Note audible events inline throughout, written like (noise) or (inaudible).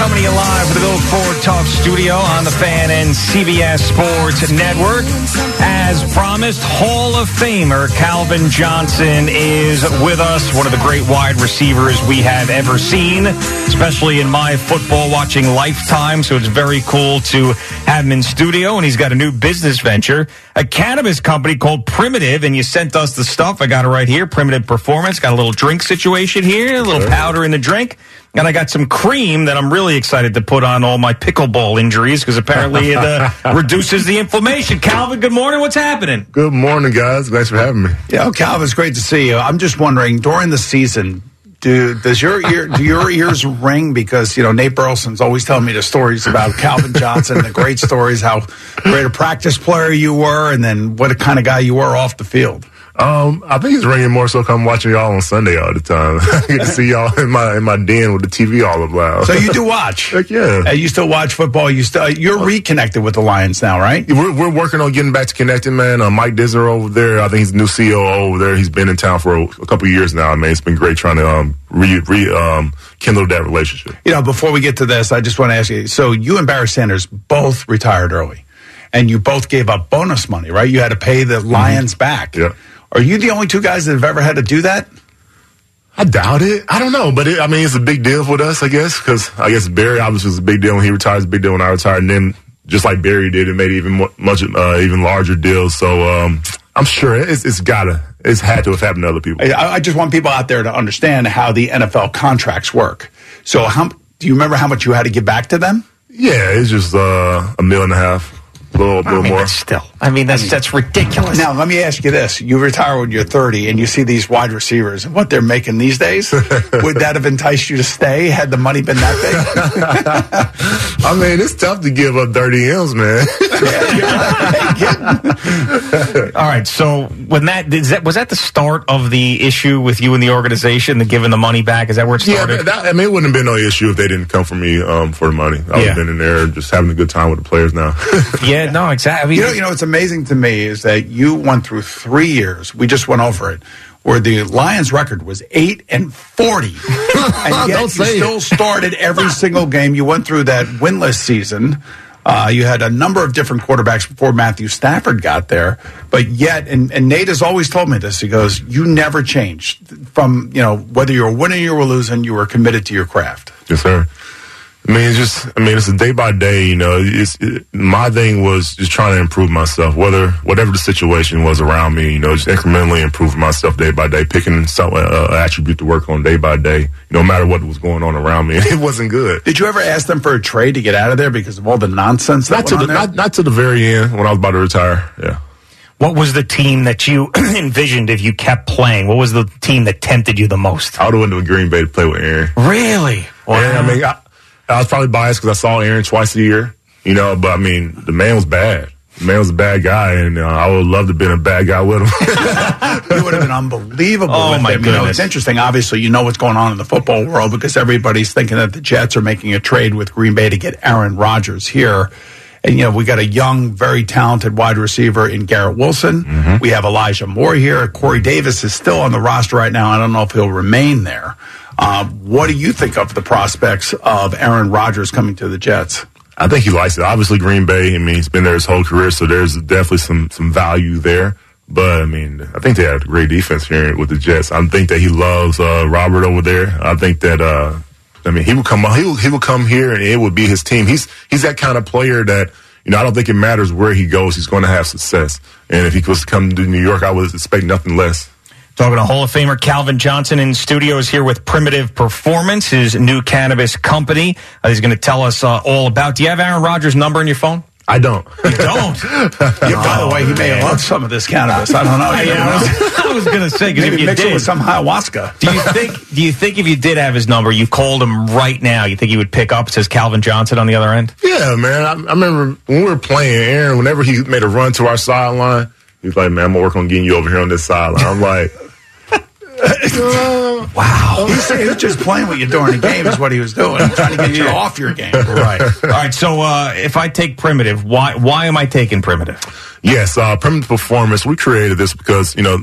Coming to you live from the Bill Ford Talk Studio on the Fan and CBS Sports Network. As promised, Hall of Famer Calvin Johnson is with us, one of the great wide receivers we have ever seen, especially in my football watching lifetime. So it's very cool to have him in studio, and he's got a new business venture, a cannabis company called Primitive, and you sent us the stuff. I got it right here, Primitive Performance. Got a little drink situation here, a little powder in the drink. And I got some cream that I'm really excited to put on all my pickleball injuries because apparently it uh, (laughs) reduces the inflammation. Calvin, good morning. What's happening? Good morning, guys. Thanks for having me. Yeah, oh, Calvin, it's great to see you. I'm just wondering during the season, do does your ear do your ears ring because you know Nate Burleson's always telling me the stories about Calvin Johnson, the great stories, how great a practice player you were, and then what a kind of guy you were off the field. Um, I think it's ringing more so. I'm watching y'all on Sunday all the time. (laughs) I get to see y'all in my in my den with the TV all up loud. So you do (laughs) watch? Heck yeah. Uh, you still watch football? You still you're reconnected with the Lions now, right? We're, we're working on getting back to connecting, man. Uh, Mike Disner over there, I think he's the new CEO over there. He's been in town for a, a couple years now. I mean, it's been great trying to um, re, re um, kindle that relationship. You know, before we get to this, I just want to ask you. So you and Barry Sanders both retired early, and you both gave up bonus money, right? You had to pay the Lions back. Yeah. Are you the only two guys that have ever had to do that? I doubt it. I don't know, but it, I mean, it's a big deal with us, I guess, because I guess Barry obviously was a big deal when he retired. It's a big deal when I retired, and then just like Barry did, it made it even more, much uh, even larger deal. So um, I'm sure it's, it's gotta, it's had to have happened to other people. I, I just want people out there to understand how the NFL contracts work. So, how do you remember how much you had to give back to them? Yeah, it's just uh, a million and a half. A little, I little mean, more. still. I mean, that's that's ridiculous. Now, let me ask you this: You retire when you're 30, and you see these wide receivers and what they're making these days. (laughs) would that have enticed you to stay had the money been that big? (laughs) I mean, it's tough to give up 30 M's, man. (laughs) All right. So when that, is that was that the start of the issue with you and the organization, the giving the money back? Is that where it yeah, started? that, I mean, it wouldn't have been no issue if they didn't come for me um, for the money. I would Yeah. have been in there just having a good time with the players now. yeah. No. Exactly. I mean, You know, you know, what's amazing to me is that you went through three years. We just went over it, where the Lions' record was eight and forty, (laughs) and yet Don't you say it. still started every (laughs) single game. You went through that winless season. Uh, you had a number of different quarterbacks before Matthew Stafford got there, but yet, and, and Nate has always told me this. He goes, "You never changed from you know whether you were winning or were losing. You were committed to your craft." Yes, sir. I mean, it's just, I mean, it's a day by day, you know, it's, it, my thing was just trying to improve myself, whether, whatever the situation was around me, you know, just incrementally improving myself day by day, picking some uh, attribute to work on day by day, no matter what was going on around me. (laughs) It wasn't good. Did you ever ask them for a trade to get out of there because of all the nonsense that Not to the, on there? not, not to the very end when I was about to retire. Yeah. what was the team that you (clears throat) envisioned if you kept playing? What was the team that tempted you the most? I would have went to Green Bay to play with Aaron. Really? And, I mean, I, I was probably biased because I saw Aaron twice a year. you know. But I mean, the man was bad. The man was a bad guy, and uh, I would love to have been a bad guy with him. (laughs) you would have been unbelievable. Oh, with my him. You know, goodness. it's interesting. Obviously, you know what's going on in the football world because everybody's thinking that the Jets are making a trade with Green Bay to get Aaron Rodgers here. And you know, we got a young, very talented wide receiver in Garrett Wilson. Mm-hmm. We have Elijah Moore here. Corey Davis is still on the roster right now. I don't know if he'll remain there. Uh, what do you think of the prospects of Aaron Rodgers coming to the Jets? I think he likes it. Obviously, Green Bay. I mean, he's been there his whole career, so there's definitely some some value there. But I mean, I think they have a great defense here with the Jets. I think that he loves uh, Robert over there. I think that uh, I mean he would come he will, he will come here and it would be his team. He's he's that kind of player that you know I don't think it matters where he goes. He's going to have success. And if he was to come to New York, I would expect nothing less. Talking to Hall of Famer Calvin Johnson in studios here with Primitive Performance, his new cannabis company. Uh, he's going to tell us uh, all about. Do you have Aaron Rodgers' number in your phone? I don't. You don't. (laughs) Yeah, by the way, he may have loved some of this cannabis. I don't know. You never (laughs) I was, was going to say because if you mix it did, with some ayahuasca. do you think? Do you think if you did have his number, you called him right now, you think he would pick up? It says Calvin Johnson on the other end. Yeah, man. I, I remember when we were playing, Aaron, whenever he made a run to our sideline, he was like, man, I'm going to work on getting you over here on this sideline. I'm like, (laughs) Wow. He's, he was just playing with you during the game, is what he was doing, trying to get you off your game. (laughs) Right. All right. So uh, if I take primitive, why why am I taking primitive? yes, uh, Primitive Performance, we created this because, you know,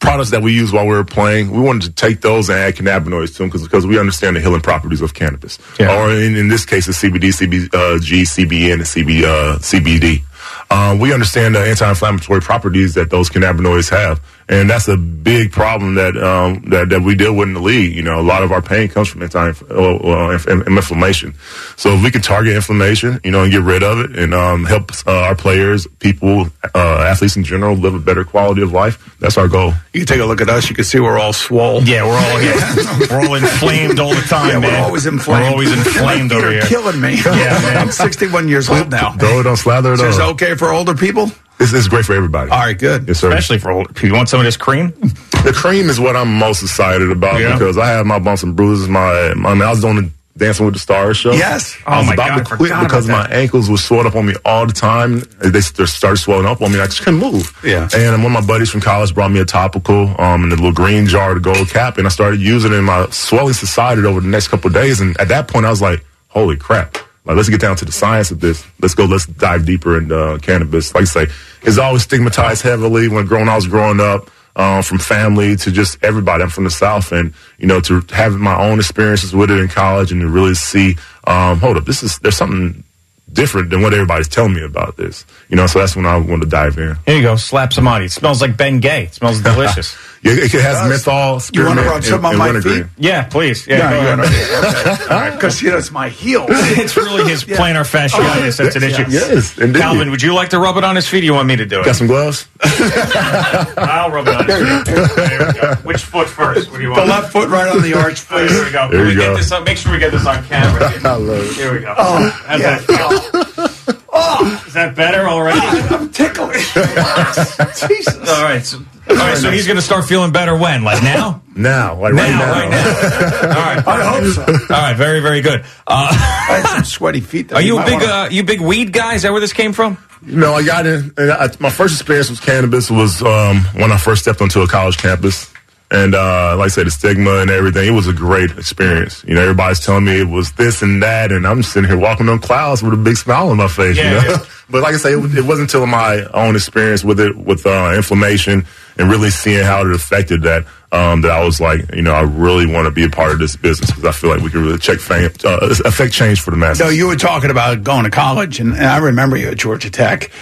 products that we use while we were playing, we wanted to take those and add cannabinoids to them because because we understand the healing properties of cannabis. Yeah. Or in, in this case, the CBD, CBG, CBN, and CB, uh, CBD. Um, we understand the anti-inflammatory properties that those cannabinoids have, and that's a big problem that um, that that we deal with in the league. You know, a lot of our pain comes from anti uh, inflammation. So if we can target inflammation, you know, and get rid of it, and um, help uh, our players, people, uh, athletes in general, live a better quality of life, that's our goal. You take a look at us. You can see we're all swole. Yeah, we're all yeah, we're all inflamed all the (laughs) time, Yeah, man. we're always inflamed. We're always inflamed My feet over are here. killing me. Yeah, man. (laughs) I'm 61 years old now. Throw it on, slather it Is this on. okay for older people? It's, it's great for everybody. All right, good. Yes, sir. Especially for old. You want some of this cream? The cream is what I'm most excited about Yeah. because I have my bumps and bruises. My, my I mean, I was on the Dancing with the Stars show. Yes. I was Oh, my about God, to quit because my ankles were swelled up on me all the time. They just started swelling up on me. I just couldn't move. Yeah. And one of my buddies from college brought me a topical um, in a little green jar, the gold cap, and I started using it. And my swelling subsided over the next couple of days. And at that point, I was like, "Holy crap!" Like, let's get down to the science of this. Let's go. Let's dive deeper into uh, cannabis. Like I say, it's always stigmatized heavily when growing. I was growing up. Uh, from family to just everybody. I'm from the South, and you know, to have my own experiences with it in college and to really see, um, hold up, this is there's something different than what everybody's telling me about this. You know, so that's when I want to dive in. Here you go. Slap some on. It smells like Bengay. It smells (laughs) delicious. Yeah, it has does. menthol, You wanna spearmint, rub some and- on my wintergreen. feet? yeah, please. Yeah, Yeah, go you ahead. know, okay. (laughs) All right, because you know it's my heel. (laughs) It's really his plantar fasciitis. Oh, that's an issue. Yes, indeed. Calvin, would you like to rub it on his feet? Or you want me to do it? Got some gloves? (laughs) I'll rub it on his feet. There we go. Which foot first? What do you want? The left foot right on the arch, Oh, here please. we go. There Can we you get go. this on, make sure we get this on camera. I love it. Here we go. Oh, How's yeah. That feel? Is that better already? (laughs) I'm tickled. (laughs) Jesus. All right. So, all right. So he's going to start feeling better when? Like now? Now, like right now, now. right now. (laughs) All right. I hope so. All right. Very, very good. Uh, I had some sweaty feet. Though. are you a big, wanna- uh, you big weed guy? Is that where this came from? You know, I got in. I, my first experience with cannabis was um, when I first stepped onto a college campus. And uh, like I said, the stigma and everything, it was a great experience. You know, everybody's telling me it was this and that, and I'm sitting here walking on clouds with a big smile on my face. Yeah, you know? yeah. (laughs) but like I say, it, it wasn't until my own experience with it, with uh, inflammation, and really seeing how it affected that, um, that I was like, you know, I really want to be a part of this business because I feel like we can really check fame, uh, affect change for the masses. So you were talking about going to college, and, and I remember you at Georgia Tech.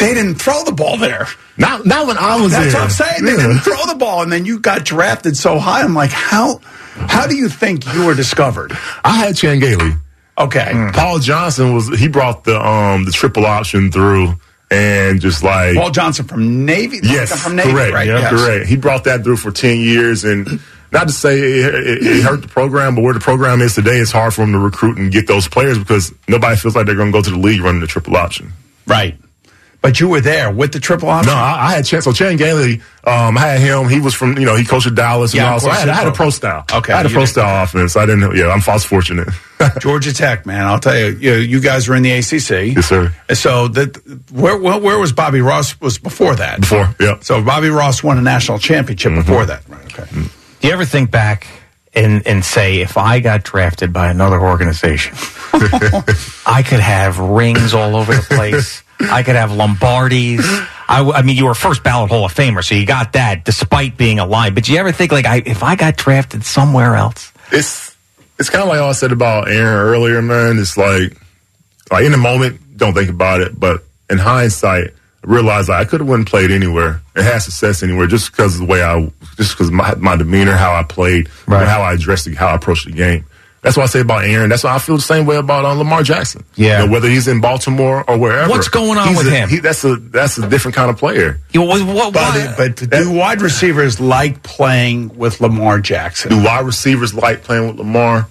They didn't throw the ball there. not, not when I was That's there. what I'm saying. They Yeah. didn't throw the ball, and then you got drafted so high. I'm like, how? How do you think you were discovered? I had Chan Gailey. Okay, Paul Johnson was he brought the um the triple option through and just like Paul Johnson from Navy. yes from Navy, correct right? yeah, Yes. correct he brought that through for 10 years and not to say it, it, it hurt the program but where the program is today it's hard for them to recruit and get those players because nobody feels like they're going to go to the league running the triple option Right. But you were there with the triple option. No, I, I had Chan. So Chan Gailey, um, I had him. He was from, you know, he coached at Dallas Yeah, of all. So I had, I had a pro style. Okay, I had a pro style offense. I didn't. Yeah, I'm. I was fortunate. (laughs) Georgia Tech, man. I'll tell you, you, you guys were in the ACC. Yes, sir. So that where, where where was Bobby Ross? Was before that? Before, yeah. So Bobby Ross won a national championship Mm-hmm. before that. Right. Okay. Do you ever think back and, and say, if I got drafted by another organization, (laughs) I could have rings all over the place. (laughs) I could have Lombardis. I, w- I mean, you were first ballot Hall of Famer, so you got that despite being alive. But do you ever think, like, I, if I got drafted somewhere else? it's it's kind of like all I said about Aaron earlier, man. It's like like in the moment, don't think about it, but in hindsight, I realized like, I could have went and played anywhere and had success anywhere just because of the way I, just because my my demeanor, how I played, Right. how I addressed, the, how I approached the game. That's what I say about Aaron. That's why I feel the same way about uh, Lamar Jackson. Yeah. You know, whether he's in Baltimore or wherever. What's going on he's with a- him? He, that's a that's a different kind of player. You, what, what, But, but do wide receivers like playing with Lamar Jackson? Do wide receivers like playing with Lamar?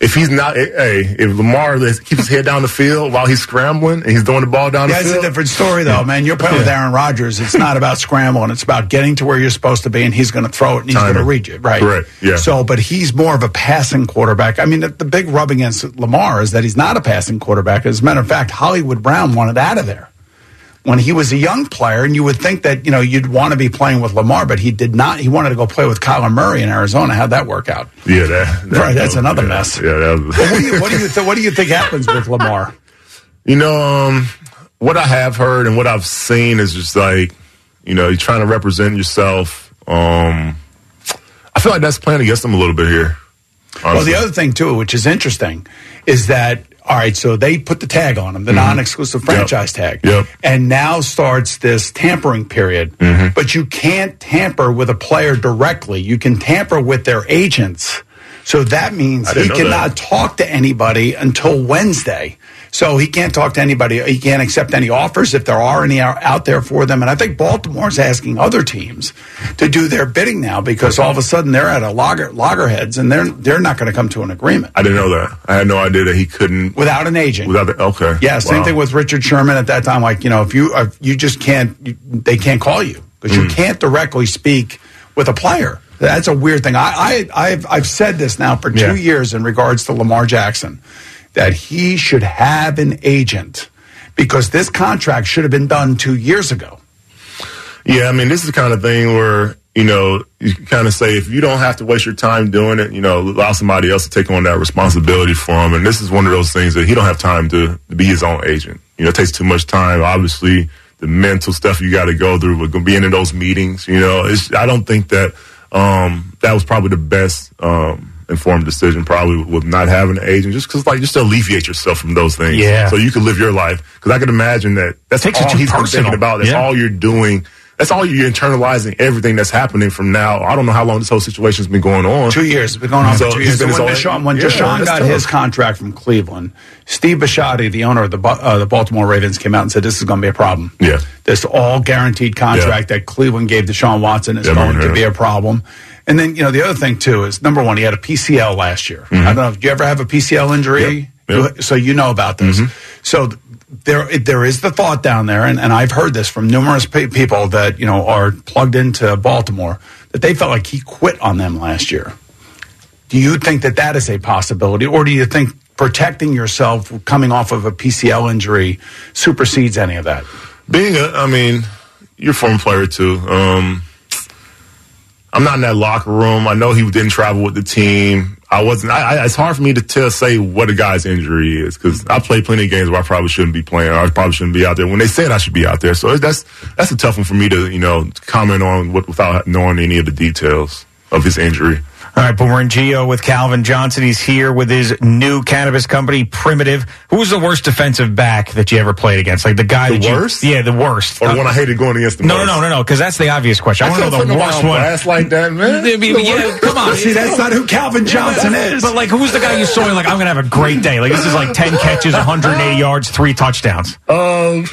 If he's not, eh, hey, if Lamar lets- keeps his head down the field while he's scrambling and he's throwing the ball down the field. Yeah, the a different story, though, man. You're playing with Aaron Rodgers. It's not about scrambling. It's about getting to where you're supposed to be, and he's going to throw it and he's going to read you, right? Correct, yeah. So, but he's more of a passing quarterback. I mean, the, the big rub against Lamar is that he's not a passing quarterback. As a matter of fact, Hollywood Brown wanted out of there when he was a young player, and you would think that you know you'd want to be playing with Lamar, but he did not. He wanted to go play with Kyler Murray in Arizona. How'd that work out? yeah, that, that- Right, that's that- another yeah, mess. Yeah, was, What do you what do you, th- what do you think happens with Lamar? (laughs) You know, um, what I have heard and what I've seen is just like, you know, you're trying to represent yourself. Um, I feel like that's playing against them a little bit here. Well, the other thing too, which is interesting, is that all right. So they put the tag on him, the non-exclusive franchise tag, Yep. and now starts this tampering period. But you can't tamper with a player directly. You can tamper with their agents. So that means he cannot that. talk to anybody until Wednesday. So he can't talk to anybody. He can't accept any offers if there are any out there for them. And I think Baltimore's asking other teams to do their bidding now because all of a sudden they're at a logger loggerheads and they're they're not going to come to an agreement I didn't know that. I had no idea that he couldn't without an agent. without the okay. yeah, same Wow. thing with Richard Sherman at that time. Like you know, if you if you just can't, you, they can't call you because Mm. you can't directly speak with a player. That's a weird thing. I, I I've I've said this now for two Yeah. years in regards to Lamar Jackson that he should have an agent because this contract should have been done two years ago. Yeah, I mean, this is the kind of thing where, you know, you kind of say if you don't have to waste your time doing it, you know, allow somebody else to take on that responsibility for him. And this is one of those things that he don't have time to, to be his own agent. You know, it takes too much time. Obviously, the mental stuff you got to go through with being in those meetings, you know, I don't think that, um, that was probably the best, um, informed decision probably with not having an agent just because like just to alleviate yourself from those things Yeah. so you can live your life because i can imagine that that's Takes all too he's been personal. thinking about that's Yeah. all you're doing that's all you're internalizing everything that's happening from now. I don't know how long this whole situation's been going on. Two years. It's been going on So for two years. been And when his Deshaun, when Yeah, Deshaun got tough. his contract from Cleveland, Steve Bisciotti, the owner of the uh, the Baltimore Ravens, came out and said this is going to be a problem. Yeah. This all guaranteed contract Yeah. that Cleveland gave Deshaun Watson is Yeah, going to be a problem. And then you know the other thing too is number one, he had a PCL last year. I don't know. Did you ever have a PCL injury? Mm-hmm. Yep. Mm-hmm. Yep. So you know about this. So there, there is the thought down there, and, and I've heard this from numerous people that you know are plugged into Baltimore that they felt like he quit on them last year. Do you think that that is a possibility, or do you think protecting yourself coming off of a PCL injury supersedes any of that? Being a, I mean, you're a former player too. Um, I'm not in that locker room. I know he didn't travel with the team. I wasn't. I, I, it's hard for me to tell, say what a guy's injury is because I played plenty of games where I probably shouldn't be playing. I probably shouldn't be out there when they said I should be out there. So that's that's a tough one for me to you know comment on what, without knowing any of the details of his injury. All right, Boomer and Gio with Calvin Johnson. He's here with his new cannabis company, Primitive. Who was the worst defensive back that you ever played against? Like the guy The that you- worst? yeah, the worst. Or the Uh, one I hated going against the no, no, no, no, no, because that's the obvious question. I, I want to know the worst one. blast like that, man. (laughs) I mean, yeah, come on. See, that's not who Calvin Johnson is. But like, who's the guy you saw? Like, I'm gonna have a great day. Like, this is like 10 catches, 180 yards, three touchdowns. Um,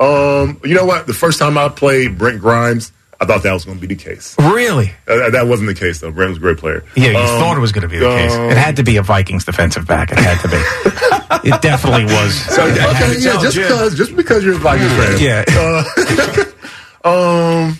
(laughs) um, you know what? The first time I played Brent Grimes, I thought that was going to be the case. Really? Uh, that wasn't the case though. Brent was a great player. Yeah, you Um, thought it was going to be the case. um, It had to be a Vikings defensive back. It had to be. (laughs) it definitely was. So, Okay, (laughs) yeah, tell just because just because you're a Vikings fan. Yeah. (laughs) Um,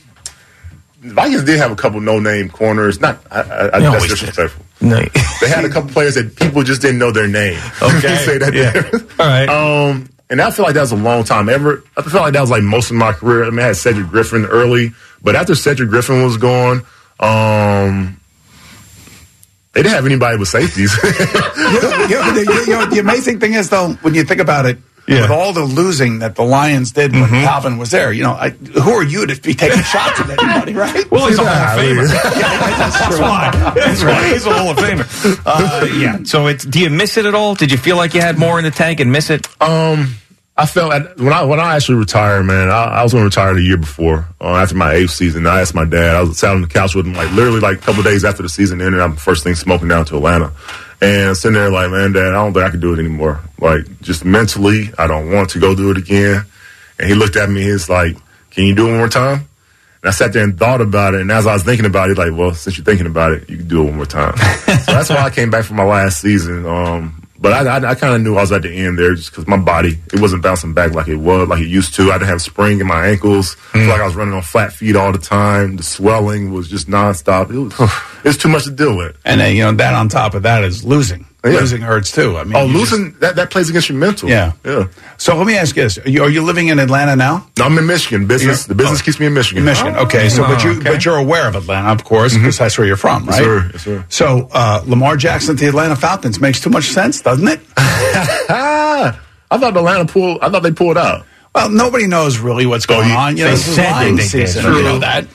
Vikings did have a couple no-name corners. Not, I, I, They that's did. disrespectful. No. They had a couple players that people just didn't know their name. Okay. say that. Yeah. there. All right. Um, and I feel like that was a long time. Ever, I feel like that was like most of my career. I mean, I had Cedric Griffin early, but after Cedric Griffin was gone, um, they didn't have anybody with safeties. (laughs) you know, you know, the, you know, the amazing thing is, though, when you think about it, Yeah. with all the losing that the Lions did when Calvin was there, you know, I, who are you to be taking shots at anybody, right? Well, he's a Hall of Yeah, I mean- Famer. That's why. (laughs) That's why he's a Hall of Famer. Uh, yeah. So it's. Do you miss it at all? Did you feel like you had more in the tank and miss it? Um, I felt at, when I when I actually retired, man. I, I was going to retire the year before. Uh, after my eighth season, I asked my dad. I was sat on the couch with him, like literally like a couple days after the season ended. I'm first thing smoking down to Atlanta, and sitting there like, man, dad, I don't think I can do it anymore. Like just mentally, I don't want to go do it again. And he looked at me. He's like, "Can you do it one more time?" And I sat there and thought about it. And as I was thinking about it, like, well, since you're thinking about it, you can do it one more time. (laughs) so that's why I came back for my last season. Um, but I, I, I kind of knew I was at the end there just because my body, it wasn't bouncing back like it was, like it used to. I didn't have spring in my ankles. I feel hmm. like I was running on flat feet all the time. The swelling was just nonstop. It was, it was too much to deal with. And then, you know, that on top of that is losing. Yeah. Losing hurts too. I mean, Oh, you just- losing, that, that plays against your mental. Yeah. Yeah. so let me ask you this: are you, are you living in Atlanta now? No, I'm in Michigan. Business, Yeah. the business Oh. keeps me in Michigan. In Michigan. okay, so but you okay. but you're aware of Atlanta, of course, because that's where you're from, right? sir. Yes, sir. So uh, Lamar Jackson to the Atlanta Falcons makes too much sense, doesn't it? (laughs) I thought Atlanta pulled, I thought they pulled out. Well, nobody knows really what's going you- on. You know, this is said they Lions did. season. True. You know that.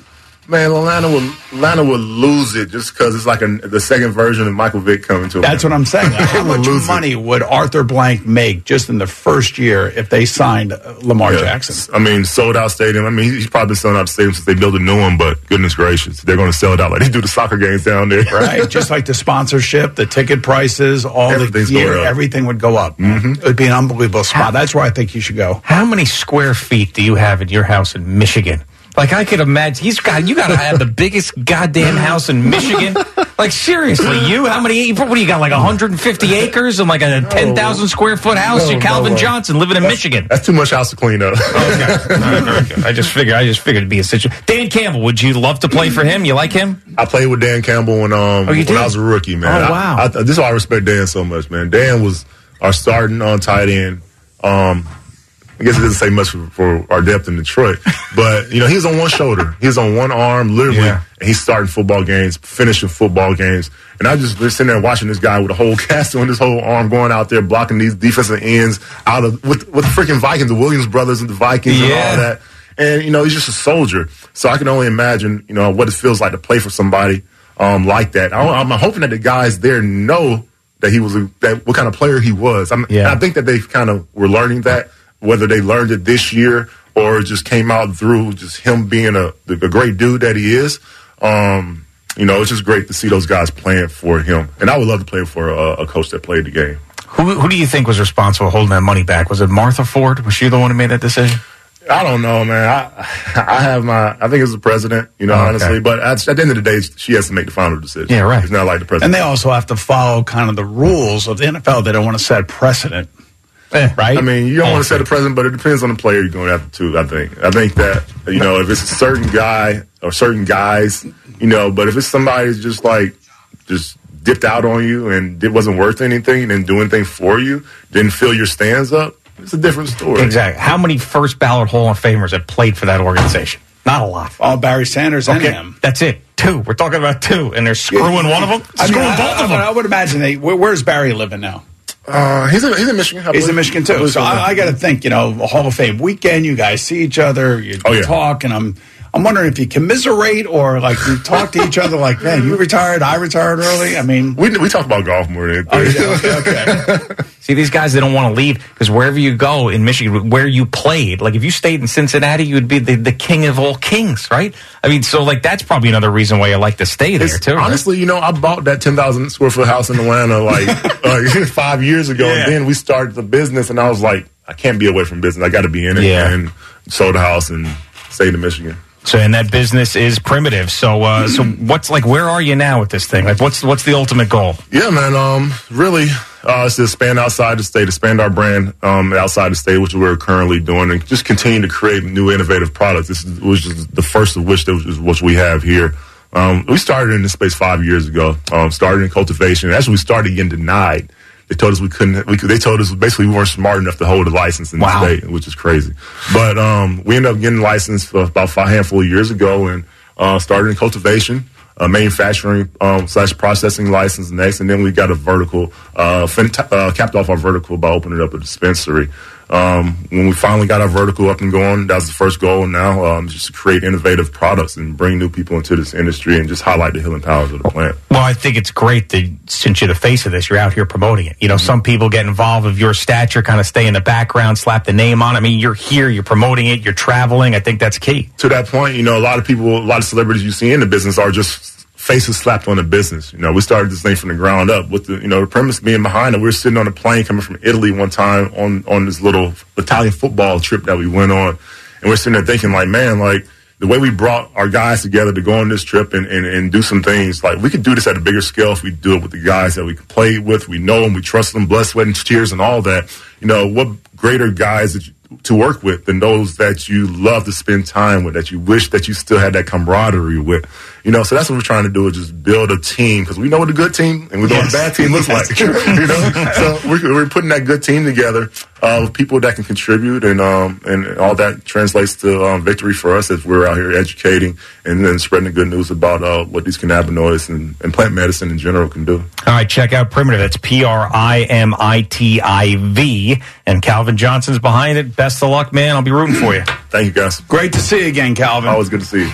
Man, Atlanta would Atlanta would lose it just because it's like a, the second version of Michael Vick coming to. That's what I'm saying. How (laughs) much lose it. money would Arthur Blank make just in the first year if they signed uh, Lamar Yeah. Jackson? I mean, sold out stadium. I mean, he's probably been selling out the stadium since they built a new one. But goodness gracious, they're going to sell it out like they do the soccer games down there. Right, (laughs) just like the sponsorship, the ticket prices, all the Everything's gear, everything would go up. Mm-hmm. It would be an unbelievable spot. That's where I think you should go. How many square feet do you have in your house in Michigan? Like I could imagine, he's got you got to have the biggest goddamn house in Michigan. Like seriously, you how many? What do you got? Like 150 acres and like a 10,000 square foot house? No, you Calvin no, no. Johnson living in Michigan. That's too much house to clean up. Okay. Right. I just figured. I just figured it'd be a situation. Dan Campbell, would you love to play for him? You like him? I played with Dan Campbell when um Oh, when? I was a rookie, man. Oh, I- wow. I, this is why I respect Dan so much, man. Dan was our starting on tight end. Um, I guess it doesn't say much for, for our depth in Detroit, but you know he was on one shoulder, he's on one arm, literally, Yeah. and he's starting football games, finishing football games, and I just sitting there watching this guy with a whole (laughs) cast on his whole arm, going out there blocking these defensive ends out of with with the freaking Vikings, the Williams brothers and the Vikings and all that. And you know, he's just a soldier. So I can only imagine, you know, what it feels like to play for somebody um, like that. I, I'm hoping that the guys there know that he was a, that what kind of player he was. I'm, Yeah. I think that they kind of were learning that, whether they learned it this year or it just came out through just him being a the, the great dude that he is. Um, you know, it's just great to see those guys playing for him. And I would love to play for a, a coach that played the game. Who, who do you think was responsible for holding that money back? Was it Martha Ford? Was she the one who made that decision? I don't know, man. I I have my. I think it's the president, you know, Oh, okay. honestly. But at, at the end of the day, she has to make the final decision. Yeah, right. It's not like the president. And they also have to follow kind of the rules of the NFL. They don't want to set precedent, Eh, right? I mean, you don't want to set a precedent, but it depends on the player you're going after too. I think. I think that you know, if it's a certain guy or certain guys, you know, but if it's somebody who's just like just dipped out on you and it wasn't worth anything, didn't do anything for you, didn't fill your stands up, it's a different story. Exactly. How many first ballot Hall of Famers have played for that organization? Not a lot. all Barry Sanders and him. that's it. Two. We're talking about two, and they're screwing one of them. I, Screwing I, both I- of them. I would imagine they. Where, where's Barry living now? Uh, he's in, he's in Michigan. I He's in. Michigan too. believe So I, I got to think, you know, Hall of Fame weekend. You guys see each other, you Oh, yeah. talk, and I'm, I'm wondering if you commiserate or like you talk to each other, like, man, you retired, I retired early. I mean, we we talk about golf more than oh, yeah, okay, okay. (laughs) See, these guys, they don't want to leave because wherever you go in Michigan, where you played, like if you stayed in Cincinnati, you would be the, the king of all kings, right? I mean, so like that's probably another reason why you like to stay there It's- too. right? Honestly, you know, I bought that ten thousand square foot house in Atlanta like (laughs) uh, (laughs) five years ago, Yeah. and then we started the business, and I was like, I can't be away from business. I got to be in it, Yeah. and sold the house and stayed in Michigan. So, and that business is primitive. So, uh, so (clears throat) what's like? Where are you now with this thing? Like, what's what's the ultimate goal? Yeah, man. Um, really, uh, it's to expand outside the state, expand our brand um, outside the state, which we're currently doing, and just continue to create new innovative products. This was just the first of which, was, which we have here. Um, we started in this space five years ago. Um, started in cultivation. Actually, we started getting denied. They told us we couldn't. We they told us basically we weren't smart enough to hold a license in Wow. the state, which is crazy. But um, we ended up getting licensed about a handful of years ago and uh, started in cultivation. Uh, manufacturing um, slash processing license next, and then we got a vertical, uh, fin- uh, capped off our vertical by opening up a dispensary. Um, when we finally got our vertical up and going, that was the first goal. Now, um, just to create innovative products and bring new people into this industry and just highlight the healing powers of the plant. Well, I think it's great that since you're the face of this, you're out here promoting it. You know, some people get involved of your stature, kind of stay in the background, slap the name on it. I mean, you're here, you're promoting it, you're traveling. I think that's key. to that point, you know, a lot of people, a lot of celebrities you see in the business are just faces slapped on the business. You know, we started this thing from the ground up with the, you know, the premise being behind it. We were sitting on a plane coming from Italy one time on, on this little Italian football trip that we went on. And we're sitting there thinking like, man, like the way we brought our guys together to go on this trip and, and, and do some things, like we could do this at a bigger scale if we do it with the guys that we can play with. We know them, we trust them, blood, sweat, and tears and all that. You know, what greater guys that you, to work with than those that you love to spend time with, that you wish that you still had that camaraderie with. You know, so that's what we're trying to do is just build a team because we know what a good team and we know what a bad team looks like. (laughs) you know, so we're, we're putting that good team together uh, with people that can contribute and um, and all that translates to um, victory for us as we're out here educating and then spreading the good news about uh, what these cannabinoids and, and plant medicine in general can do. All right, check out Primitive. That's P R I M I T I V. And Calvin Johnson's behind it. Best of luck, man. I'll be rooting for you. Thank you, guys. Great to see you again, Calvin. Always good to see you.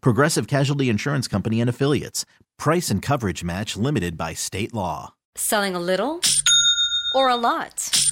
Progressive Casualty Insurance Company and Affiliates. Price and coverage match limited by state law. Selling a little or a lot?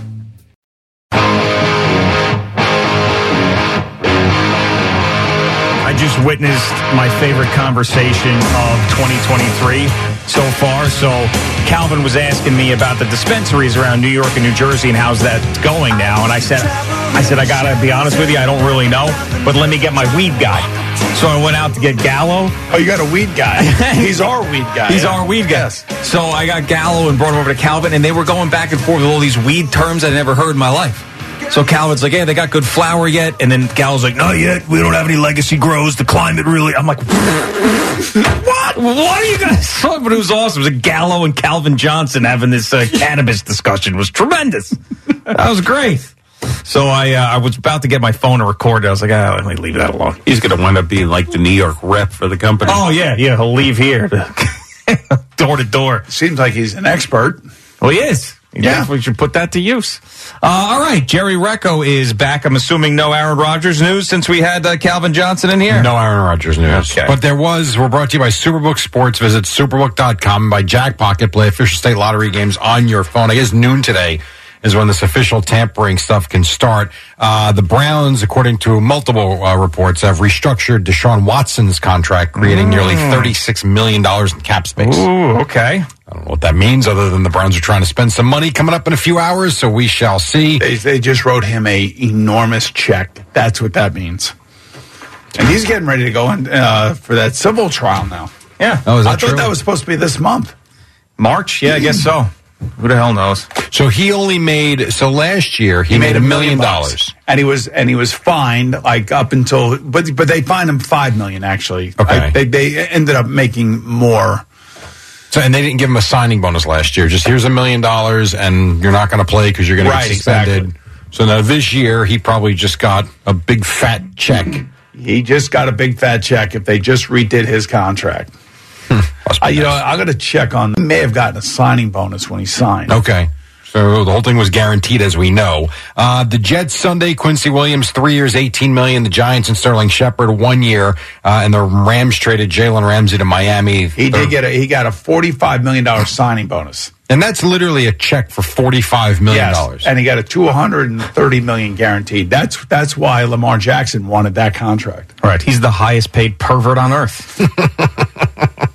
Just witnessed my favorite conversation of 2023 so far. So Calvin was asking me about the dispensaries around New York and New Jersey and how's that going now. And I said, I said I gotta be honest with you, I don't really know, but let me get my weed guy. So I went out to get Gallo. Oh, you got a weed guy. (laughs) He's our weed guy. He's our weed guy. So I got Gallo and brought him over to Calvin, and they were going back and forth with all these weed terms I'd never heard in my life. So Calvin's like, "Hey, they got good flour yet?" And then Gallo's like, "Not yet. We don't have any legacy grows. The climate really." I'm like, (laughs) "What? What are you guys?" (laughs) talking But it was awesome. It was like Gallo and Calvin Johnson having this uh, (laughs) cannabis discussion. It was tremendous. That was great. So I uh, I was about to get my phone to record. it. I was like, "Ah, let me leave that alone." He's going to wind up being like the New York rep for the company. Oh yeah, yeah. He'll leave here, door to door. Seems like he's an expert. Well, he is. You Yeah. definitely should put that to use. Uh, all right, Jerry Recco is back. I'm assuming no Aaron Rodgers news since we had uh, Calvin Johnson in here. No Aaron Rodgers news. Okay. But there was, we're brought to you by Superbook Sports. Visit superbook.com by Jackpocket. Play official state lottery games on your phone. I guess noon today is when this official tampering stuff can start. Uh, the Browns, according to multiple uh, reports, have restructured Deshaun Watson's contract, creating nearly $36 million in cap space. Ooh, okay. I don't know what that means other than the Browns are trying to spend some money coming up in a few hours, so we shall see. They, they just wrote him a enormous check. That's what that means. And he's getting ready to go in uh, for that civil trial now. Yeah. Oh, I thought that was supposed to be this month. March? Yeah, I guess so. Who the hell knows? So he only made, so last year he, made a million dollars. and he was and he was fined like up until but but they fined him five million actually. Okay. I- they they ended up making more. So, and they didn't give him a signing bonus last year. Just here's a million dollars, and you're not going to play because you're going Right, to get suspended. exactly. So now this year, he probably just got a big fat check. He just got a big fat check if they just redid his contract. Must be I, you know, nice. I got to check on. He may have gotten a signing bonus when he signed. Okay. So the whole thing was guaranteed, as we know. Uh, the Jets Sunday, Quincy Williams, three years, eighteen million. The Giants and Sterling Shepard, one year, uh, and the Rams traded Jalen Ramsey to Miami. He did get a he got a forty five million dollar signing bonus. and that's literally a check for forty-five million Yes, dollars. and he got a two hundred and thirty million guaranteed. That's that's why Lamar Jackson wanted that contract. All right. He's the highest paid pervert on earth. (laughs)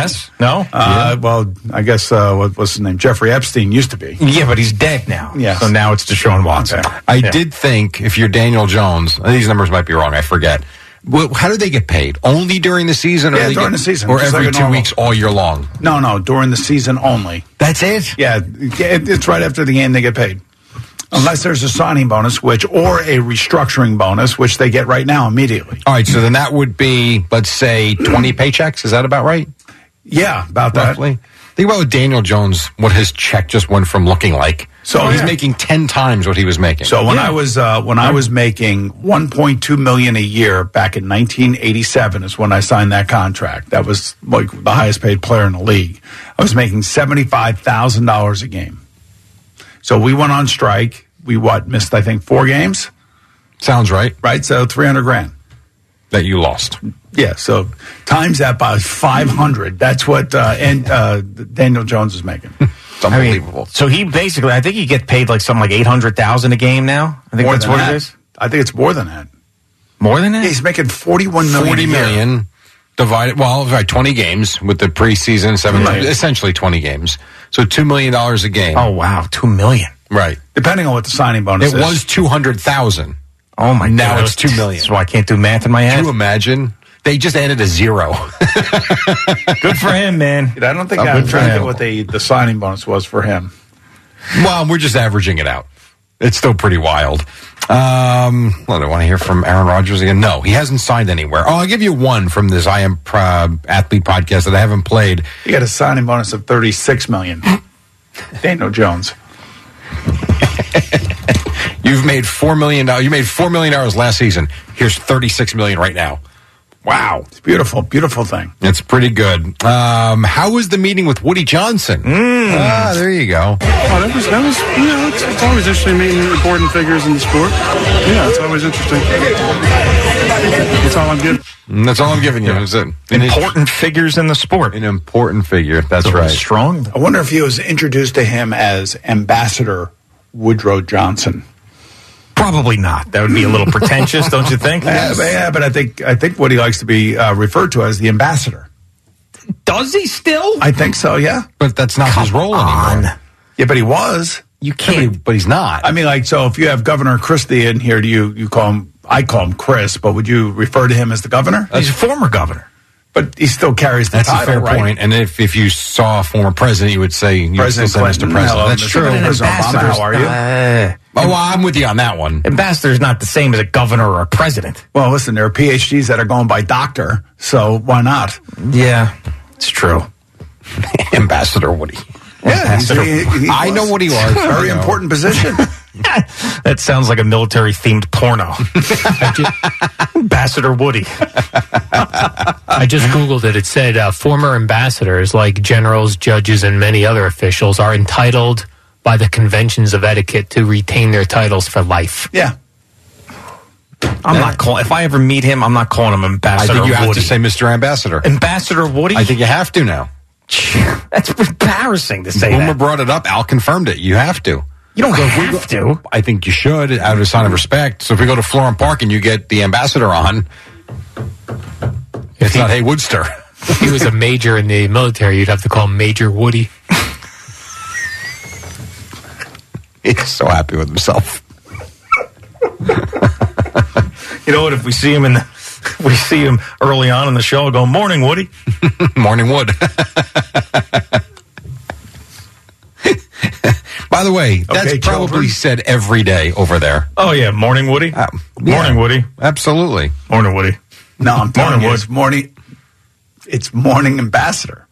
yes? No? Uh, Well, I guess uh, what, what's his name? Jeffrey Epstein used to be. yeah, but he's dead now. Yes. So now it's Deshaun Watson. Okay. I Yeah. did think if you're Daniel Jones, these numbers might be wrong. I forget. Well, how do they get paid? Only during the season, or Yeah, during get- the season, or every like two normal- weeks, all year long? No, no, during the season only. That's it. Yeah, it- it's right after the game they get paid. Unless there's a signing bonus, which or a restructuring bonus, which they get right now immediately. All right, so then that would be, let's say, twenty paychecks. Is that about right? Yeah, about that. Think about what Daniel Jones, what his check just went from looking like. So- So he's Yeah. making ten times what he was making. So when I was uh, when I was making 1.2 million a year back in 1987 is when I signed that contract. That was like the highest paid player in the league. I was making seventy five thousand dollars a game. So we went on strike. We what missed I think four games, sounds right right? So 300 grand. that you lost. Yeah. So times that by 500. That's what uh, and uh, Daniel Jones is making. It's I mean, unbelievable. so he basically, I think he gets paid like something like 800000 a game now. I think More that's what that. it is. I think it's more than that. More than that? He's making 41 million. Forty a year. divided. Well, right, twenty games with the preseason, seven, Right. essentially twenty games. So two million dollars a game. oh, wow. 2 million. right. depending on what the signing bonus It is. was two hundred thousand. Oh, my Now God. it's 2 million. So I can't do math in my head. Can head. you imagine? They just added a zero. (laughs) Good for him, man. I don't think I'm good for trying to him. think what the, the signing bonus was for him. well, we're just averaging it out. It's still pretty wild. Um, well, do I want to hear from Aaron Rodgers again? No, he hasn't signed anywhere. Oh, I'll give you one from this I Am Proud Athlete podcast that I haven't played. He got a signing bonus of 36 million. (laughs) Daniel Jones. (laughs) You've made four million dollars. You made four million dollars last season. Here's 36 million right now. Wow, It's beautiful, beautiful thing. it's pretty good. Um, how was the meeting with Woody Johnson? Ah, there you go. Oh, that was that was you know it's, it's always interesting meeting important figures in the sport. Yeah, it's always interesting. That's all I'm giving. That's all I'm giving you. Is it an Important figures in the sport. an important figure? That's right. Strong. I wonder if he was introduced to him as Ambassador Woodrow Johnson. Probably not. That would be a little pretentious, don't you think? (laughs) Yeah, but, yeah, but I think I think what he likes to be uh, referred to as the ambassador. Does he still? I think so. Yeah, But that's not his role anymore. yeah, but he was. You can't, but he's not. I mean, like, so if you have Governor Christie in here, do you you call him? I call him Chris, but would you refer to him as the governor? He's a former governor. But he still carries the That's title, a fair right? point. And if, if you saw a former president, you would say, you would President still say Mr. President. Hello, That's Mr. true. President Obama, how are you? Uh, Oh, well, I'm with you on that one. ambassador is not the same as a governor or a president. Well, listen, there are PhDs that are going by doctor, so why not? Yeah, it's true. (laughs) Ambassador Woody. Yeah, he's- he- he I was. know what he was. Very important position. (laughs) (laughs) That sounds like a military themed porno. Ambassador Woody. I just Googled it. It said uh, former ambassadors, like generals, judges, and many other officials, are entitled by the conventions of etiquette to retain their titles for life. yeah. I'm not calling. If I ever meet him, I'm not calling him Ambassador. I think you have Woody. to say Mr. Ambassador. Ambassador Woody. I think you have to now. that's embarrassing to say Boomer that. brought it up. Al confirmed it. You have to. You don't So if we have go- to. I think you should, out of a sign of respect. So if we go to Florham Park and you get the ambassador on, it's not Hey Woodster. (laughs) If he was a major in the military, you'd have to call him Major Woody. (laughs) He's so happy with himself. You know what? If we see him in, the, (laughs) we see him early on in the show. Go morning, Woody. Morning Wood. By the way, that's Okay, probably children. said every day over there. Oh yeah, morning, Woody. Uh, Morning, yeah, Woody. Absolutely. Morning, Woody. No, I'm telling Morning, you, it's morning. It's morning ambassador.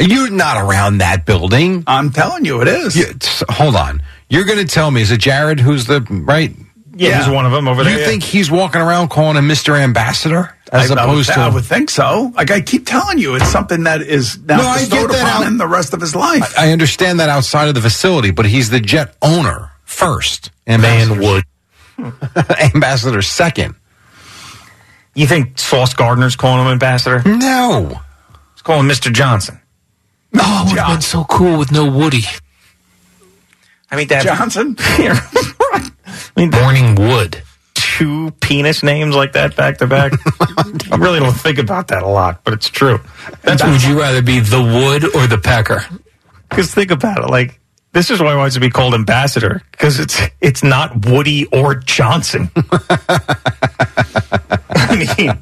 You're not around that building. I'm telling you, it is. You, hold on. You're going to tell me, is it Jared who's the, right? Yeah, Yeah. he's one of them over there. Do you yeah. think he's walking around calling him Mr. Ambassador? As I, I would, opposed I would think so. Like I keep telling you, it's something that is now No, I bestowed get that upon out- him the rest of his life. I understand that outside of the facility, but he's the jet owner first. Man Ambassador, Wood. (laughs) ambassador second. You think Sauce Gardner's calling him ambassador? No. He's calling him Mr. Johnson. Oh, it would have been so cool with no Woody. I mean, that. Johnson. (laughs) I mean, Morning Wood. two penis names like that back to back. I really don't think about that a lot, but it's true. That's Would you rather be the Wood or the Pecker? because think about it. Like this is why I wants to be called ambassador because it's it's not Woody or Johnson. (laughs) I mean,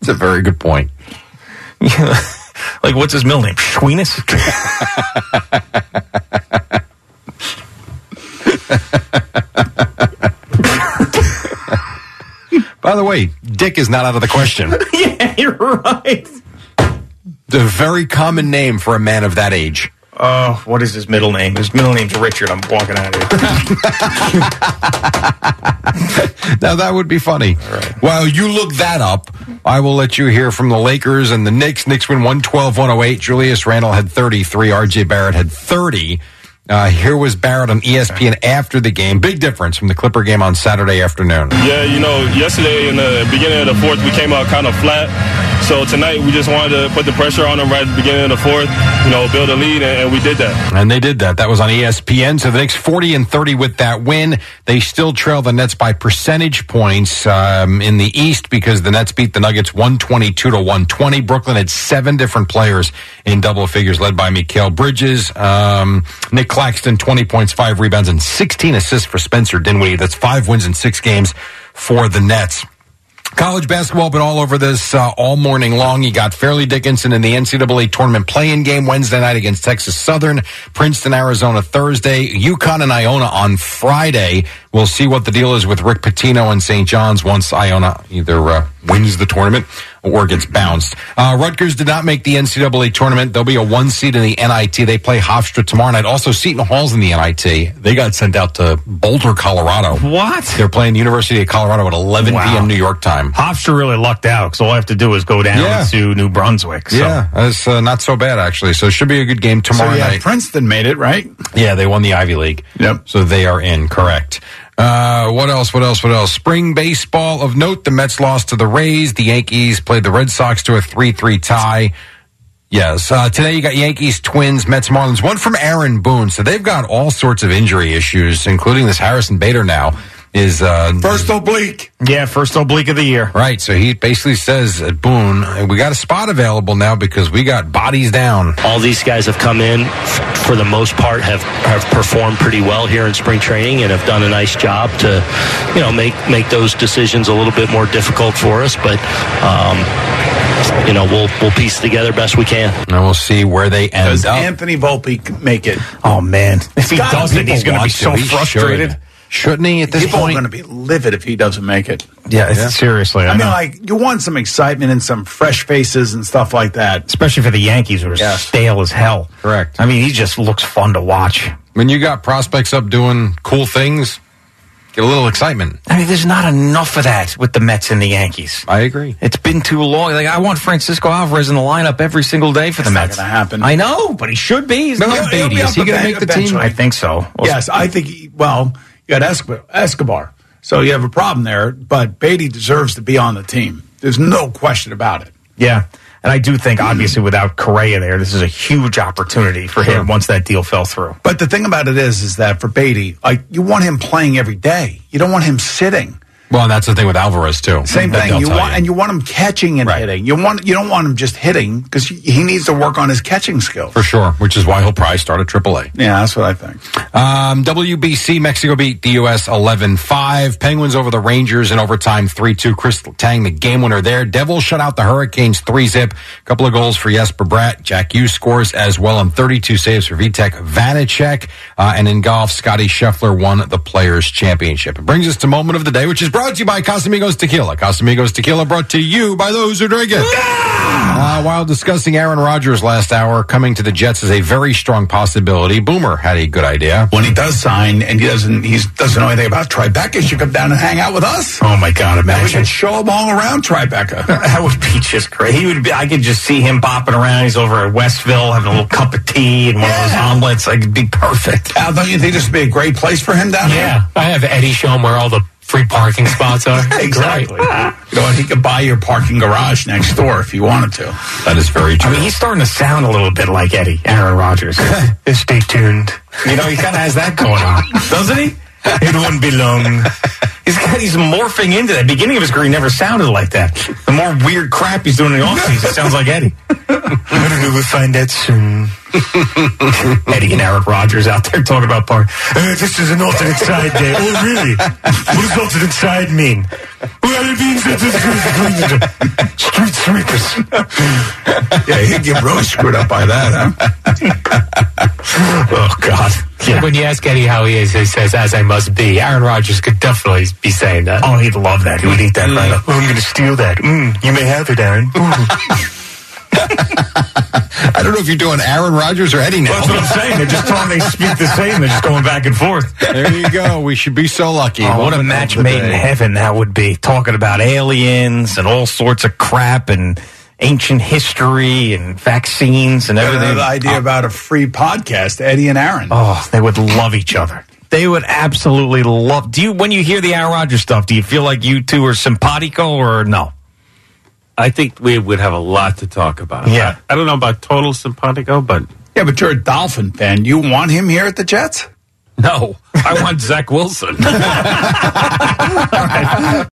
It's a very good point. (laughs) like what's his middle name? Schweenus. (laughs) (laughs) By the way, Dick is not out of the question. (laughs) yeah, you're right. the very common name for a man of that age. Oh, what is his middle name? His middle name's Richard. I'm walking out of here. (laughs) Now that would be funny. While you look that up, I will let you hear from the Lakers and the Knicks. Knicks win 112 108. Julius Randle had 33. RJ Barrett had 30. Uh, here was Barrett on ESPN after the game. Big difference from the Clipper game on Saturday afternoon. Yeah, you know, yesterday in the beginning of the fourth, we came out kind of flat. So tonight, we just wanted to put the pressure on them right at the beginning of the fourth, you know, build a lead, and, and we did that. And they did that. That was on ESPN. So the Knicks 40 and 30 with that win. They still trail the Nets by percentage points um, in the East because the Nets beat the Nuggets 122 to 120. Brooklyn had seven different players in double figures, led by Mikal Bridges, um, Nick Claxton, 20 points, five rebounds, and 16 assists for Spencer Dinwiddie. That's five wins in six games for the Nets. College basketball been all over this uh, all morning long. You got Fairleigh Dickinson in the NCAA tournament playing game Wednesday night against Texas Southern, Princeton, Arizona Thursday, UConn and Iona on Friday. We'll see what the deal is with Rick Pitino and St. John's once Iona either uh, wins the tournament or gets bounced. Uh, Rutgers did not make the NCAA tournament. There'll be a one seed in the NIT. They play Hofstra tomorrow night. Also, Seton Hall's in the NIT. They got sent out to Boulder, Colorado. What? They're playing the University of Colorado at 11 Wow. p.m. New York time. Hofstra really lucked out because all I have to do is go down Yeah. to New Brunswick. So. Yeah, that's uh, not so bad actually. So it should be a good game So tomorrow yeah, night. Princeton made it right. Yeah, they won the Ivy League. Yep. So they are in, correct. Uh, what else? What else? What else? Spring baseball of note: the Mets lost to the Rays. The Yankees played the Red Sox to a three-three tie. Yes. Uh, today you got Yankees, Twins, Mets, Marlins. One from Aaron Boone. So they've got all sorts of injury issues, including this Harrison Bader now is uh, first oblique. Yeah, first oblique of the year. Right. So he basically says at Boone, we got a spot available now because we got bodies down. All these guys have come in, f- for the most part, have have performed pretty well here in spring training and have done a nice job to, you know, make make those decisions a little bit more difficult for us. But, um, you know, we'll we'll piece together best we can. And we'll see where they end Does up. Anthony Volpe make it? Oh man, if he doesn't, he's going to be so frustrated. should. Shouldn't he at this People point? are going to be livid if he doesn't make it. Yeah, seriously. I, I, mean, like you want some excitement and some fresh faces and stuff like that. especially for the Yankees, who are stale as hell. Correct. I mean, he just looks fun to watch. When you got prospects up doing cool things, get a little excitement. I mean, there's not enough of that with the Mets and the Yankees. I agree. It's been too long. Like I want Francisco Alvarez in the lineup every single day for the not Mets. gonna happen. I know, but he should be. He's No, not he'll be Baty. up Is he going to make the team? I think so. Well, yes, I think. He, well, you got Escobar, so you have a problem there. But Baty deserves to be on the team. There's no question about it. Yeah. And I do think, obviously, without Correa there, this is a huge opportunity for him once that deal fell through. But the thing about it is, is that for Baty, like you want him playing every day. You don't want him sitting. Well, that's the thing with Alvarez too. Same thing. You want and you want him catching and hitting. You want you don't want him just hitting because he needs to work on his catching skills. for sure, which is why he'll probably start at AAA. Yeah, that's what I think. Um, WBC, Mexico beat the U.S. 11-5. Penguins over the Rangers in overtime 3-2. Chris Tang, the game winner there. Devils shut out the Hurricanes 3-zip. Couple of goals for Jesper Bratt. Jack Hughes scores as well on 32 saves for Vitek Vanacek. Uh, and in golf, Scottie Scheffler won the Players' Championship. It brings us to moment of the day, which is brought to you by Casamigos Tequila. Casamigos Tequila brought to you by those who drink it. Uh, while discussing Aaron Rodgers last hour, coming to the Jets is a very strong possibility. Boomer had a good idea. When he does sign and he doesn't he doesn't know anything about Tribeca, he should come down and hang out with us. Oh my God! And we Imagine show him all around Tribeca. (laughs) that would be just great. He would be. I could just see him bopping around. He's over at Westville having a little cup of tea and one of those omelets. Like, it'd be perfect. Al, don't you think this would be a great place for him down Yeah, I have Eddie show him where all the free parking spots are. here? (laughs) Exactly. you know, and he could buy your parking garage next door if he wanted to. That is very true. I mean, he's starting to sound a little bit like Eddie, Aaron Rodgers. (laughs) Stay tuned. You know, he kind of has that going on, doesn't he? It won't be long. (laughs) He's got, he's morphing into that. Beginning of his career, he never sounded like that. The more weird crap he's doing in the offseason, it sounds like Eddie. I don't know. We'll find out soon. (laughs) Eddie and Eric Rodgers out there talking about part. Uh, this is an alternate side day. Oh, really? What does alternate side mean? Well, it means that this is street sweepers. Yeah, he'd get really screwed up by that, huh? (laughs) Oh, God. Yeah. When you ask Eddie how he is, he says, as I must be. Aaron Rodgers could definitely be saying that. Oh, he'd love that. He would eat that right up. Oh, I'm going to steal that. Mm, you may have it, Aaron. (laughs) I don't know if you're doing Aaron Rodgers or Eddie now. That's what I'm saying. They're just talking, they speak the same. They're just going back and forth. there you go. We should be so lucky. Oh, what a match of the made in day. heaven that would be. Talking about aliens and all sorts of crap and ancient history and vaccines and Got everything. The idea about a free podcast, Eddie and Aaron. Oh, they would love each other. They would absolutely love. Do you, when you hear the Aaron Rodgers stuff, do you feel like you two are simpatico or no? I think we would have a lot to talk about. Yeah. I, I don't know about total simpatico, but Yeah, but you're a Dolphin fan. You want him here at the Jets? no. I want Zach Wilson. (laughs) (laughs)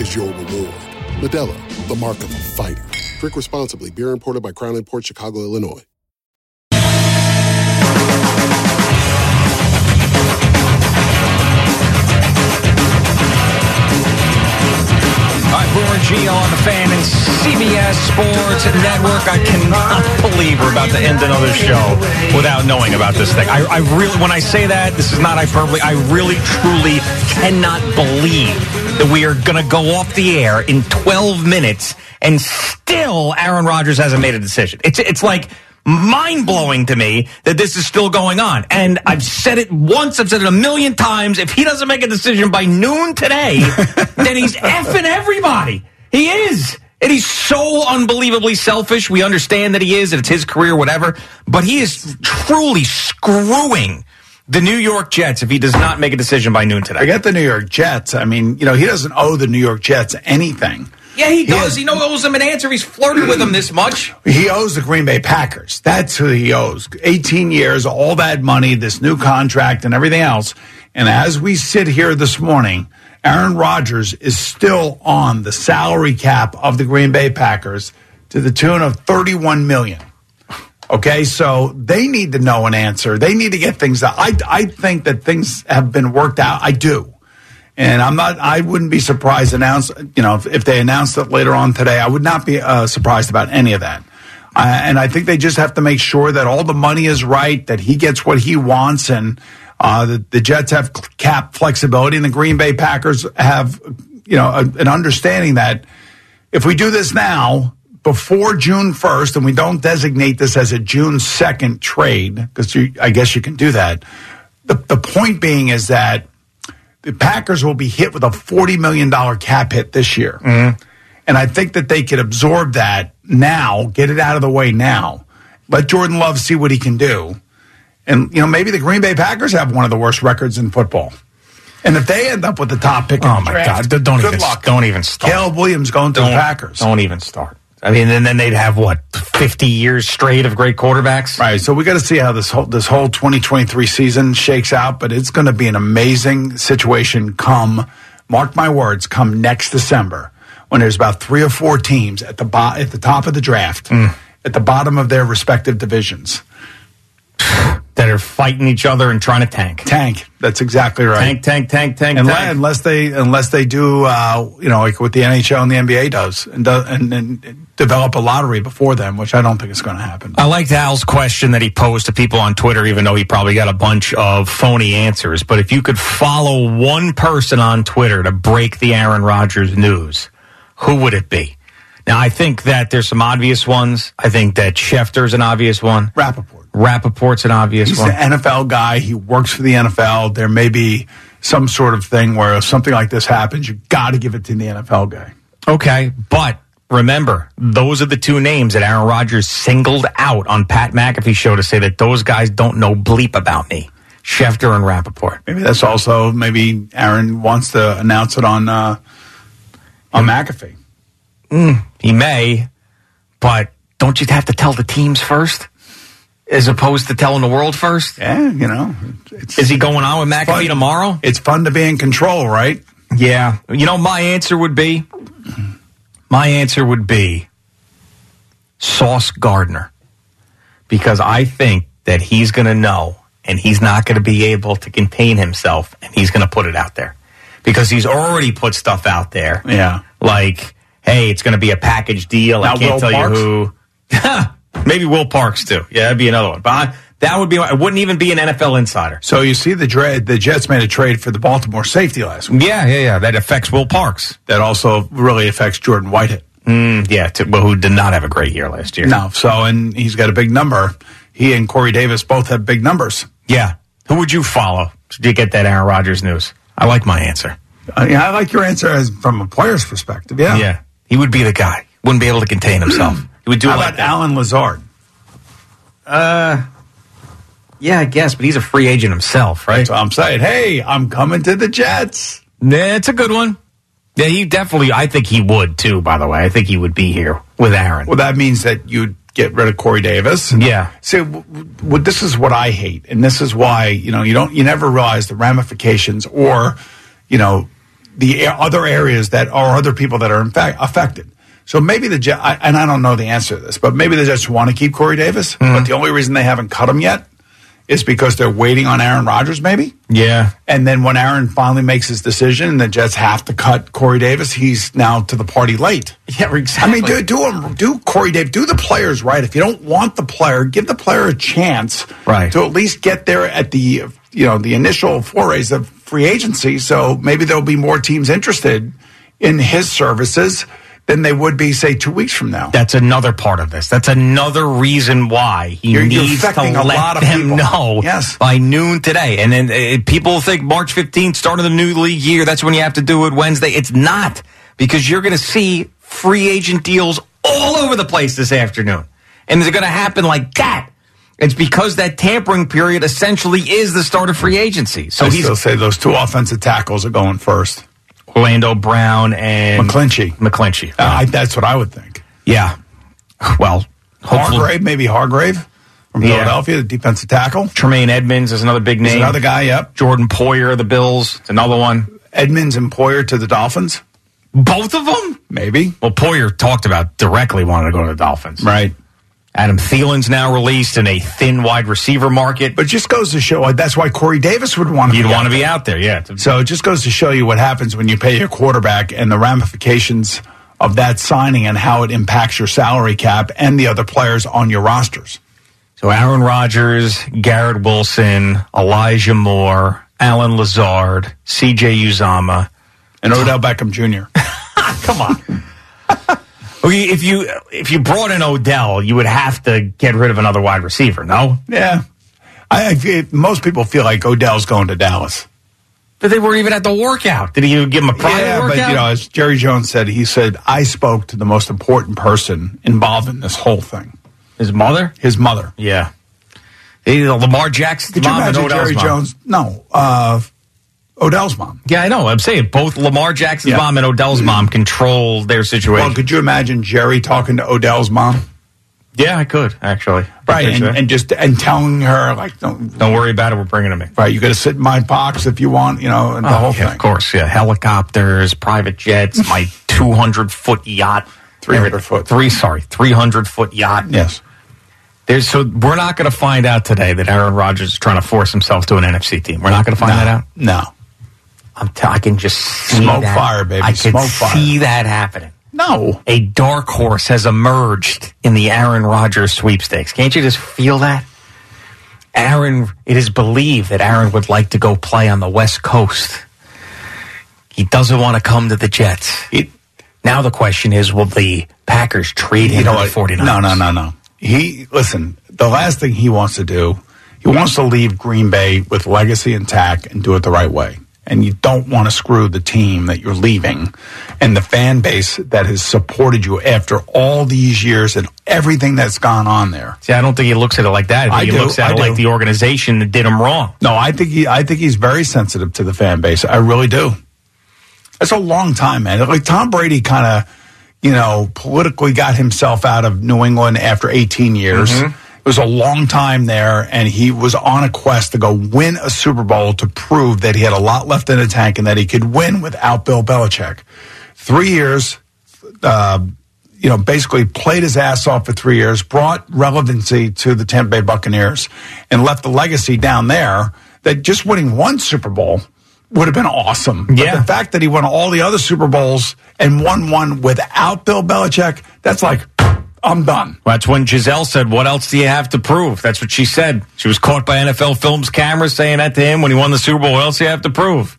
is your reward. Modelo, the mark of a fighter. Drink responsibly. Beer imported by Crown Port Chicago, Illinois. All right, Boomer Gio on the fan and CBS Sports Network. I cannot believe we're about to end another show without knowing about this thing. I, I really, when I say that, this is not hyperbole. I really, truly cannot believe that we are going to go off the air in 12 minutes and still Aaron Rodgers hasn't made a decision. It's it's like mind blowing to me that this is still going on. And I've said it once, I've said it a million times. If he doesn't make a decision by noon today, (laughs) then he's effing everybody. He is. And he's so unbelievably selfish. We understand that he is, and it's his career, whatever. But he is truly screwing the New York Jets if he does not make a decision by noon today. I get the New York Jets. I mean, you know, he doesn't owe the New York Jets anything. Yeah, he does. has- He knows owes them an answer. He's flirted with them this much. He owes the Green Bay Packers. That's who he owes. 18 years, all that money, this new contract, and everything else. And as we sit here this morning, Aaron Rodgers is still on the salary cap of the Green Bay Packers to the tune of 31 million. Okay, so they need to know an answer. They need to get things out. I, I think that things have been worked out. I do. And I'm not, I wouldn't be surprised announce, you know, if, if they announced it later on today, I would not be uh, surprised about any of that. Uh, and I think they just have to make sure that all the money is right, that he gets what he wants, and uh, the, the Jets have cap flexibility, and the Green Bay Packers have, you know, a, an understanding that if we do this now, before June 1st, and we don't designate this as a June 2nd trade, because I guess you can do that. The, the point being is that the Packers will be hit with a $40 million cap hit this year. Mm-hmm. And I think that they could absorb that now, get it out of the way now. Let Jordan Love see what he can do. And, you know, maybe the Green Bay Packers have one of the worst records in football. And if they end up with the top pick, Oh my draft, God! Don't even luck. don't even start. Caleb Williams going to don't, the Packers. Don't even start. I mean, and then they'd have what fifty years straight of great quarterbacks. Right. So we got to see how this whole this whole 2023 season shakes out, but it's going to be an amazing situation. Come, mark my words, come next December when there's about three or four teams at the bo- at the top of the draft, Mm. at the bottom of their respective divisions. That are fighting each other and trying to tank. Tank. That's exactly right. Tank, tank, tank, tank, Unless, tank. unless they unless they do, uh, you know, like what the NHL and the NBA does, and, do, and, and develop a lottery before them, which I don't think is going to happen. I liked Al's question that he posed to people on Twitter, even though he probably got a bunch of phony answers. But if you could follow one person on Twitter to break the Aaron Rodgers news, who would it be? Now, I think that there's some obvious ones. I think that Schefter's an obvious one. Rappaport. Rappaport's an obvious He's one. an NFL guy. He works for the NFL. There may be some sort of thing where if something like this happens, you got to give it to the NFL guy. Okay, but remember, those are the two names that Aaron Rodgers singled out on Pat McAfee's show to say that those guys don't know bleep about me. Schefter and Rappaport. Maybe that's also maybe Aaron wants to announce it on uh, on McAfee. Mm, he may, but don't you have to tell the teams first? As opposed to telling the world first? Yeah, you know. Is he going on with McAfee fun. tomorrow? It's fun to be in control, right? Yeah. You know, my answer would be my answer would be Sauce Gardner. Because I think that he's going to know and he's not going to be able to contain himself and he's going to put it out there. Because he's already put stuff out there. Yeah. Like, hey, it's going to be a package deal. I can't Will tell Parks? you who. (laughs) Maybe Will Parks too. Yeah, that'd be another one. But I, that would be. It wouldn't even be an NFL insider. So you see, the Dre- the Jets made a trade for the Baltimore safety last week. Yeah, yeah, yeah. That affects Will Parks. That also really affects Jordan Whitehead. Mm, yeah, to, well, who did not have a great year last year. No, so and he's got a big number. He and Corey Davis both have big numbers. Yeah. Who would you follow to get that Aaron Rodgers news? I like my answer. Uh, yeah, I like your answer as from a player's perspective. Yeah, Yeah. He would be the guy. Wouldn't be able to contain himself. He would do How it like about that. Allen Lazard? Uh, Yeah, I guess, but he's a free agent himself, right? So I'm saying, hey, I'm coming to the Jets. Yeah, it's a good one. Yeah, he definitely. I think he would too. By the way, I think he would be here with Aaron. Well, that means that you'd get rid of Corey Davis. Yeah. See, w- w- this is what I hate, and this is why you know you don't you never realize the ramifications or you know the other areas that are other people that are in fact affected. So maybe the Jets, and I don't know the answer to this, but maybe the Jets want to keep Corey Davis, Mm-hmm. but the only reason they haven't cut him yet is because they're waiting on Aaron Rodgers, maybe. Yeah. And then when Aaron finally makes his decision and the Jets have to cut Corey Davis, he's now to the party late. Yeah, exactly. I mean, do do him, do Corey Davis, do the players right. If you don't want the player, give the player a chance, Right. to at least get there at the you know the initial forays of free agency. So maybe there'll be more teams interested in his services than they would be, say, two weeks from now. That's another part of this. That's another reason why he You're- you're needs to a let lot of them people. know Yes. by noon today. And then uh, people think March 15th, start of the new league year, that's when you have to do it Wednesday. It's not because you're going to see free agent deals all over the place this afternoon. And they're going to happen like that. It's because that tampering period essentially is the start of free agency. So I he's still say those two offensive tackles are going first. Orlando Brown and McGlinchey. McGlinchey. Uh, I, that's what I would think. Yeah. Well, hopefully- Hargrave, maybe Hargrave from Yeah. Philadelphia, the defensive tackle. Tremaine Edmonds is another big He's name. another guy, yep. Jordan Poyer, of the Bills, it's another one. Edmonds and Poyer to the Dolphins. Both of them? Maybe. Well, Poyer talked about directly wanting to go to the Dolphins. Right. Adam Thielen's now released in a thin wide receiver market. But it just goes to show that's why Corey Davis would want to You'd be want out to be there. out there, yeah. So it just goes to show you what happens when you pay your quarterback and the ramifications of that signing and how it impacts your salary cap and the other players on your rosters. So Aaron Rodgers, Garrett Wilson, Elijah Moore, Allen Lazard, CJ Uzomah, and Odell Beckham Jr. (laughs) Come on. Okay, if you if you brought in Odell, you would have to get rid of another wide receiver, no? Yeah. I, I feel- most people feel like Odell's going to Dallas. But they weren't even at the workout. Did he give him a private yeah, workout? but you know, as Jerry Jones said, he said, I spoke to the most important person involved in this whole thing. His mother? His mother. Yeah. Lamar Jackson's Could you imagine Jerry mom. Jones? No, uh, Odell's mom. Yeah, I know. I'm saying both Lamar Jackson's Yeah. mom and Odell's mm-hmm. mom control their situation. Well, could you imagine Jerry talking to Odell's mom? yeah, I could actually. Right, and, and just and telling her like, don't, don't worry about it. We're bringing him in. right, you got to sit in my box if you want, you know, and the Oh, whole yeah, thing. Of course, yeah. Helicopters, private jets, my (laughs) 200 foot yacht. 300 foot. Three, sorry, 300 foot yacht. Yes. There's so we're not going to find out today that Aaron Rodgers is trying to force himself to an NFC team. We're not going to find No, that out. No. I'm t- I can just see Smoke that. fire, baby. I can Smoke fire. see that happening. No. A dark horse has emerged in the Aaron Rodgers sweepstakes. Can't you just feel that? Aaron, it is believed that Aaron would like to go play on the West Coast. He doesn't want to come to the Jets. now the question is, will the Packers trade him You know to the 49ers? No, no, no, no. He listen. The last thing he wants to do, he wants to leave Green Bay with legacy intact and do it the right way. And you don't want to screw the team that you're leaving and the fan base that has supported you after all these years and everything that's gone on there. See, I don't think he looks at it like that. I I he do, looks at I it like do. the organization that did him wrong. No, I think he, I think he's very sensitive to the fan base. I really do. That's a long time, man. Like Tom Brady kind of, you know, politically got himself out of New England after 18 years. Mm-hmm. It was a long time there, and he was on a quest to go win a Super Bowl to prove that he had a lot left in the tank and that he could win without Bill Belichick. Three years, uh, you know, basically played his ass off for three years, brought relevancy to the Tampa Bay Buccaneers, and left a legacy down there that just winning one Super Bowl would have been awesome. But Yeah. the fact that he won all the other Super Bowls and won one without Bill Belichick, that's like, I'm done. Well, that's when Gisele said, What else do you have to prove? That's what she said. She was caught by NFL Films cameras saying that to him when he won the Super Bowl. What else do you have to prove?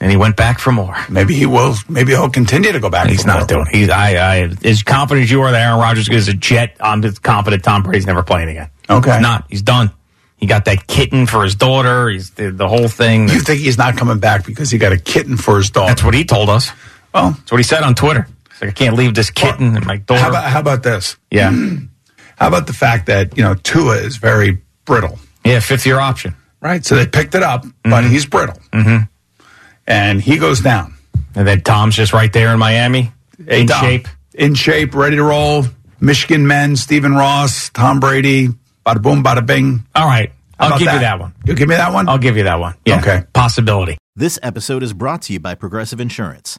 And he went back for more. Maybe he will. Maybe he'll continue to go back. He's for not more. doing. He's I, I as confident as you are that Aaron Rodgers is a jet. I'm just confident Tom Brady's never playing again. Okay. he's not. He's done. He got that kitten for his daughter. He's the, the whole thing. You think he's not coming back because he got a kitten for his dog? That's what he told us. Well, That's what he said on Twitter. He's like, I can't leave this kitten and my daughter. how about how about this? yeah, (clears throat) How about the fact that you know Tua is very brittle? Yeah, fifth year option. Right. So they picked it up, but Mm-hmm. he's brittle. Mm-hmm. And he goes down. And then Tom's just right there in Miami, in Dom, shape. In shape, ready to roll. Michigan men, Stephen Ross, Tom Brady, bada boom, bada bing. All right. How I'll about give you that one. You'll give me that one? I'll give you that one. Yeah. Okay. Possibility. This episode is brought to you by Progressive Insurance.